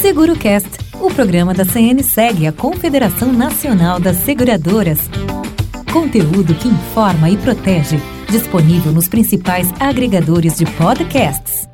SeguroCast, o programa da CNSEG, a Confederação Nacional das Seguradoras. Conteúdo que informa e protege, disponível nos principais agregadores de podcasts.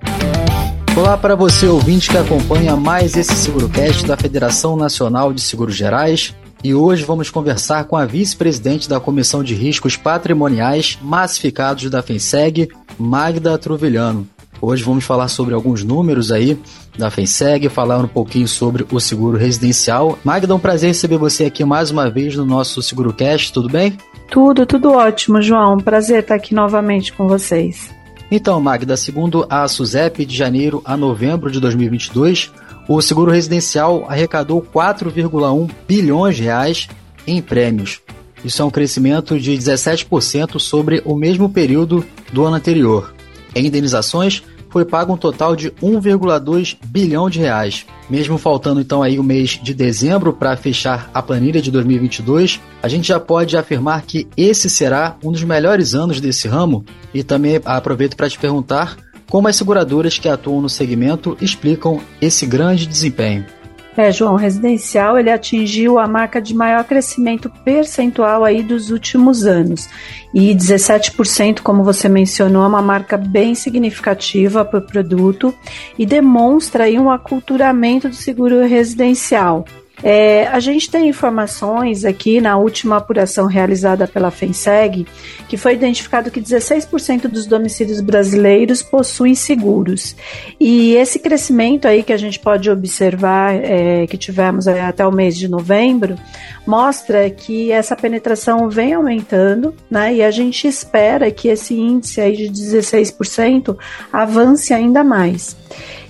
Olá para você ouvinte que acompanha mais esse SeguroCast da Federação Nacional de Seguros Gerais. E hoje vamos conversar com a vice-presidente da Comissão de Riscos Patrimoniais Massificados da FENSEG, Magda Truvilhano. Hoje vamos falar sobre alguns números aí da FENSEG, falar um pouquinho sobre o seguro residencial. Magda, é um prazer receber você aqui mais uma vez no nosso SeguroCast, tudo bem? Tudo, tudo ótimo, João. Prazer estar aqui novamente com vocês. Então, Magda, segundo a SUSEP, de janeiro a novembro de 2022, o seguro residencial arrecadou 4,1 bilhões de reais em prêmios. Isso é um crescimento de 17% sobre o mesmo período do ano anterior. Em indenizações, foi pago um total de 1,2 bilhão de reais. Mesmo faltando então aí o mês de dezembro para fechar a planilha de 2022, a gente já pode afirmar que esse será um dos melhores anos desse ramo e também aproveito para te perguntar como as seguradoras que atuam no segmento explicam esse grande desempenho. É, João, residencial ele atingiu a marca de maior crescimento percentual aí dos últimos anos. E 17%, como você mencionou, é uma marca bem significativa para o produto e demonstra aí um aculturamento do seguro residencial. É, a gente tem informações aqui na última apuração realizada pela FENSEG que foi identificado que 16% dos domicílios brasileiros possuem seguros. E esse crescimento aí que a gente pode observar, é, que tivemos até o mês de novembro, mostra que essa penetração vem aumentando, né? E a gente espera que esse índice aí de 16% avance ainda mais.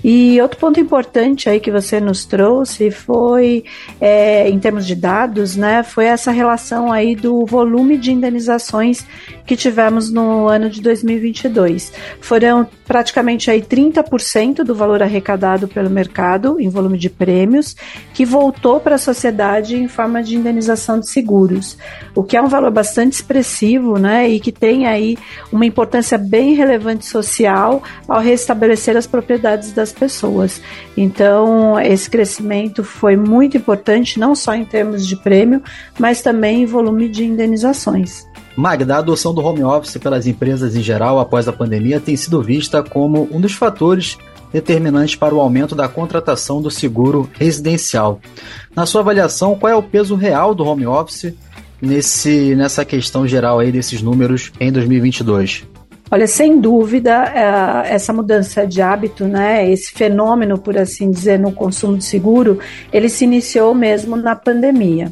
E outro ponto importante aí que você nos trouxe foi, é, em termos de dados, né, foi essa relação aí do volume de indenizações que tivemos no ano de 2022. Foram praticamente aí 30% do valor arrecadado pelo mercado em volume de prêmios que voltou para a sociedade em forma de indenização de seguros, o que é um valor bastante expressivo, né, e que tem aí uma importância bem relevante social ao restabelecer as propriedades das pessoas. Então, esse crescimento foi muito importante, não só em termos de prêmio, mas também em volume de indenizações. Magda, a adoção do home office pelas empresas em geral após a pandemia tem sido vista como um dos fatores determinantes para o aumento da contratação do seguro residencial. Na sua avaliação, qual é o peso real do home office nesse, nessa questão geral aí desses números em 2022? Olha, sem dúvida, é, essa mudança de hábito, né, esse fenômeno, por assim dizer, no consumo de seguro, ele se iniciou mesmo na pandemia.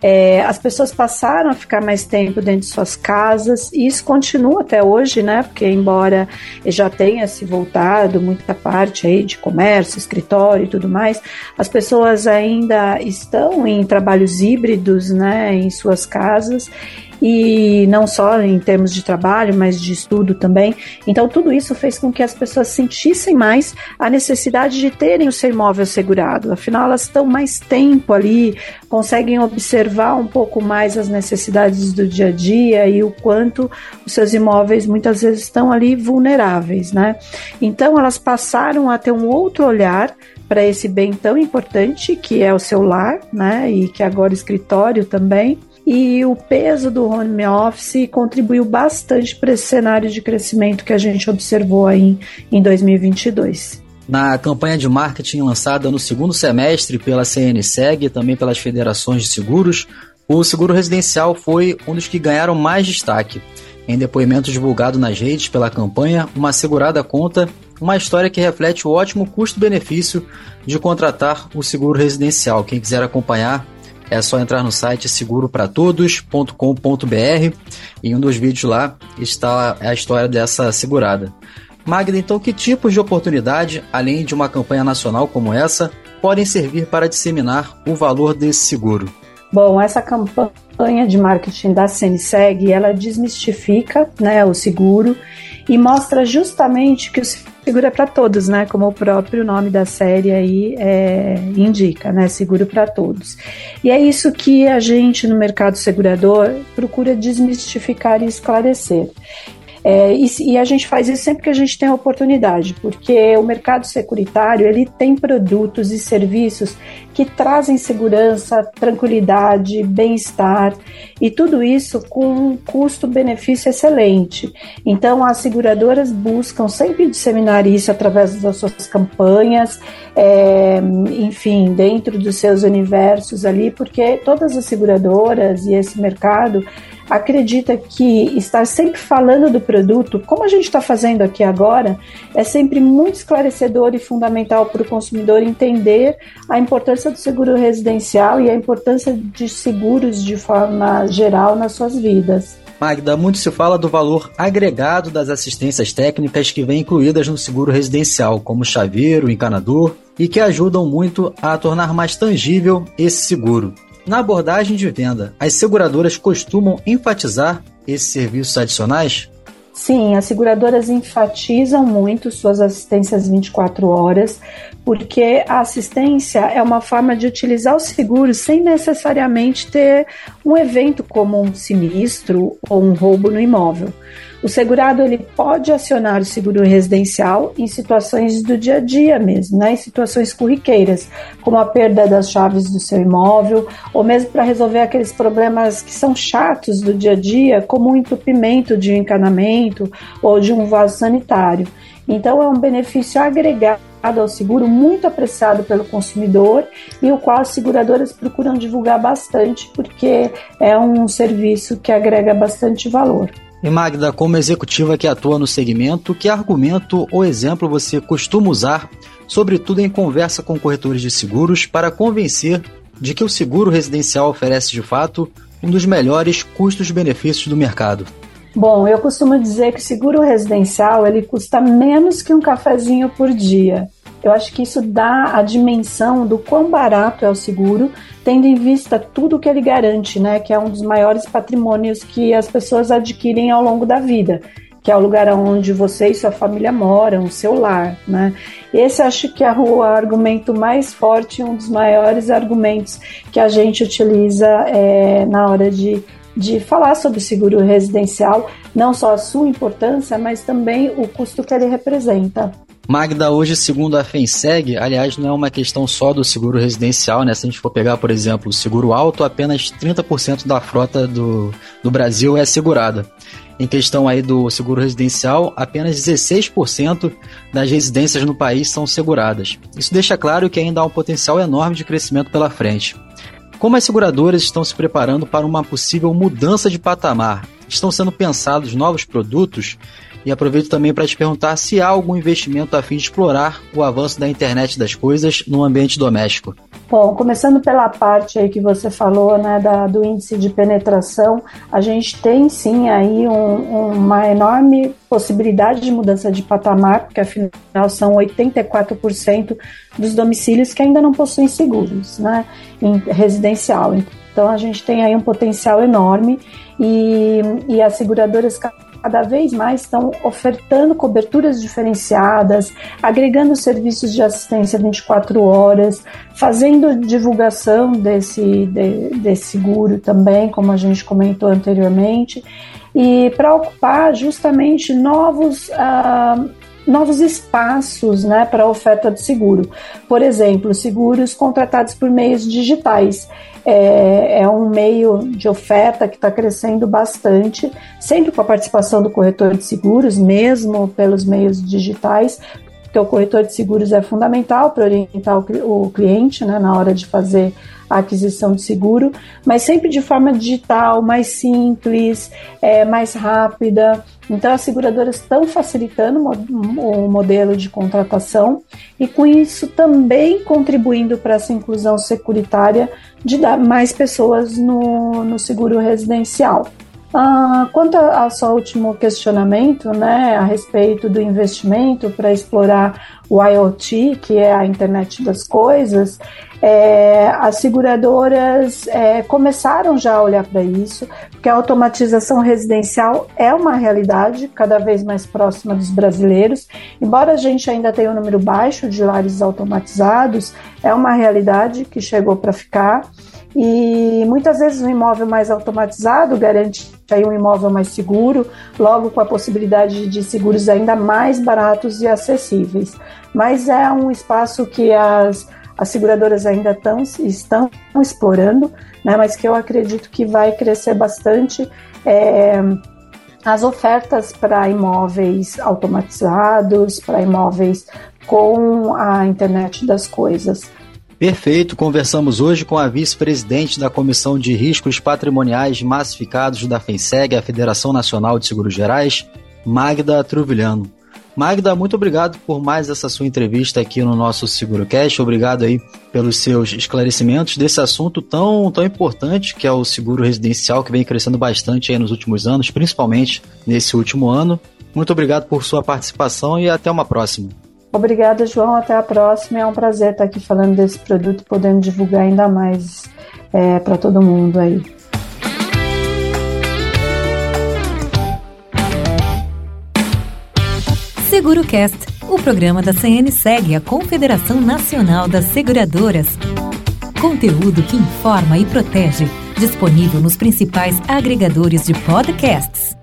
É, as pessoas passaram a ficar mais tempo dentro de suas casas e isso continua até hoje, né? Porque embora já tenha se voltado muita parte aí de comércio, escritório e tudo mais, as pessoas ainda estão em trabalhos híbridos, né, em suas casas e não só em termos de trabalho, mas de estudo também. Então, tudo isso fez com que as pessoas sentissem mais a necessidade de terem o seu imóvel segurado. Afinal, elas estão mais tempo ali, conseguem observar um pouco mais as necessidades do dia a dia e o quanto os seus imóveis muitas vezes estão ali vulneráveis, né? Então, elas passaram a ter um outro olhar para esse bem tão importante que é o seu lar, né? E que agora escritório também e o peso do home office contribuiu bastante para esse cenário de crescimento que a gente observou aí em 2022. Na campanha de marketing lançada no segundo semestre pela CNSEG e também pelas federações de seguros, o seguro residencial foi um dos que ganharam mais destaque. Em depoimento divulgado nas redes pela campanha, uma segurada conta uma história que reflete o ótimo custo-benefício de contratar o seguro residencial. Quem quiser acompanhar, é só entrar no site seguropratodos.com.br e em um dos vídeos lá está a história dessa segurada. Magda, então que tipos de oportunidade, além de uma campanha nacional como essa, podem servir para disseminar o valor desse seguro? Bom, essa campanha de marketing da CNSEG, ela desmistifica né, o seguro e mostra justamente que o seguro é para todos, né? Como o próprio nome da série aí é, indica, né? Seguro para todos. E é isso que a gente no mercado segurador procura desmistificar e esclarecer. É, e, e, a gente faz isso sempre que a gente tem a oportunidade, porque o mercado securitário ele tem produtos e serviços que trazem segurança, tranquilidade, bem-estar e tudo isso com um custo-benefício excelente. Então, as seguradoras buscam sempre disseminar isso através das suas campanhas, é, enfim, dentro dos seus universos ali, porque todas as seguradoras e esse mercado acredita que estar sempre falando do produto, como a gente está fazendo aqui agora, é sempre muito esclarecedor e fundamental para o consumidor entender a importância do seguro residencial e a importância de seguros de forma geral nas suas vidas. Magda, muito se fala do valor agregado das assistências técnicas que vêm incluídas no seguro residencial, como chaveiro, encanador, e que ajudam muito a tornar mais tangível esse seguro. Na abordagem de venda, as seguradoras costumam enfatizar esses serviços adicionais? Sim, as seguradoras enfatizam muito suas assistências 24 horas, porque a assistência é uma forma de utilizar o seguro sem necessariamente ter um evento como um sinistro ou um roubo no imóvel. O segurado ele pode acionar o seguro residencial em situações do dia a dia mesmo, né? em situações corriqueiras, como a perda das chaves do seu imóvel, ou mesmo para resolver aqueles problemas que são chatos do dia a dia, como o entupimento de um encanamento ou de um vaso sanitário. Então, é um benefício agregado ao seguro muito apreciado pelo consumidor e o qual as seguradoras procuram divulgar bastante, porque é um serviço que agrega bastante valor. E Magda, como executiva que atua no segmento, que argumento ou exemplo você costuma usar, sobretudo em conversa com corretores de seguros, para convencer de que o seguro residencial oferece de fato um dos melhores custos-benefícios do mercado? Bom, eu costumo dizer que o seguro residencial ele custa menos que um cafezinho por dia. Eu acho que isso dá a dimensão do quão barato é o seguro, tendo em vista tudo que ele garante, né? Que é um dos maiores patrimônios que as pessoas adquirem ao longo da vida, que é o lugar onde você e sua família moram, o seu lar, né? Esse acho que é o argumento mais forte, um dos maiores argumentos que a gente utiliza é, na hora de de falar sobre o seguro residencial, não só a sua importância, mas também o custo que ele representa. Magda, hoje, segundo a FENSEG, aliás, não é uma questão só do seguro residencial, né? Se a gente for pegar, por exemplo, o seguro alto, apenas 30% da frota do, do Brasil é segurada. Em questão aí do seguro residencial, apenas 16% das residências no país são seguradas. Isso deixa claro que ainda há um potencial enorme de crescimento pela frente. Como as seguradoras estão se preparando para uma possível mudança de patamar? Estão sendo pensados novos produtos e aproveito também para te perguntar se há algum investimento a fim de explorar o avanço da internet das coisas no ambiente doméstico. Bom, começando pela parte aí que você falou, né, da, do índice de penetração, a gente tem sim aí um, uma enorme possibilidade de mudança de patamar, porque afinal são 84% dos domicílios que ainda não possuem seguros, né, em residencial. Então a gente tem aí um potencial enorme e, e as seguradoras cada vez mais estão ofertando coberturas diferenciadas, agregando serviços de assistência 24 horas, fazendo divulgação desse, de, desse seguro também, como a gente comentou anteriormente, e para ocupar justamente novos. Uh, novos espaços né, para a oferta de seguro. Por exemplo, seguros contratados por meios digitais é, é um meio de oferta que está crescendo bastante, sempre com a participação do corretor de seguros, mesmo pelos meios digitais, porque o corretor de seguros é fundamental para orientar o, cliente né, na hora de fazer a aquisição de seguro, mas sempre de forma digital, mais simples, é, mais rápida. Então, as seguradoras estão facilitando o modelo de contratação e, com isso, também contribuindo para essa inclusão securitária de dar mais pessoas no, no seguro residencial. Ah, quanto ao seu último questionamento, né, a respeito do investimento para explorar o IoT, que é a internet das coisas, é, as seguradoras é, começaram já a olhar para isso, porque a automatização residencial é uma realidade cada vez mais próxima dos brasileiros. Embora a gente ainda tenha um número baixo de lares automatizados, é uma realidade que chegou para ficar. E muitas vezes o imóvel mais automatizado garante aí um imóvel mais seguro, logo com a possibilidade de seguros ainda mais baratos e acessíveis. Mas é um espaço que as, as seguradoras ainda tão, estão explorando, né, mas que eu acredito que vai crescer bastante. É, as ofertas para imóveis automatizados, para imóveis com a internet das coisas. Perfeito, conversamos hoje com a vice-presidente da Comissão de Riscos Patrimoniais Massificados da FENSEG, a Federação Nacional de Seguros Gerais, Magda Truvilhano. Magda, muito obrigado por mais essa sua entrevista aqui no nosso SeguroCast. Obrigado aí pelos seus esclarecimentos desse assunto tão, tão importante que é o seguro residencial, que vem crescendo bastante aí nos últimos anos, principalmente nesse último ano. Muito obrigado por sua participação e até uma próxima. Obrigada, João. Até a próxima. É um prazer estar aqui falando desse produto, podendo divulgar ainda mais é, para todo mundo aí. SeguroCast, o programa da CNSEG, a Confederação Nacional das Seguradoras. Conteúdo que informa e protege. Disponível nos principais agregadores de podcasts.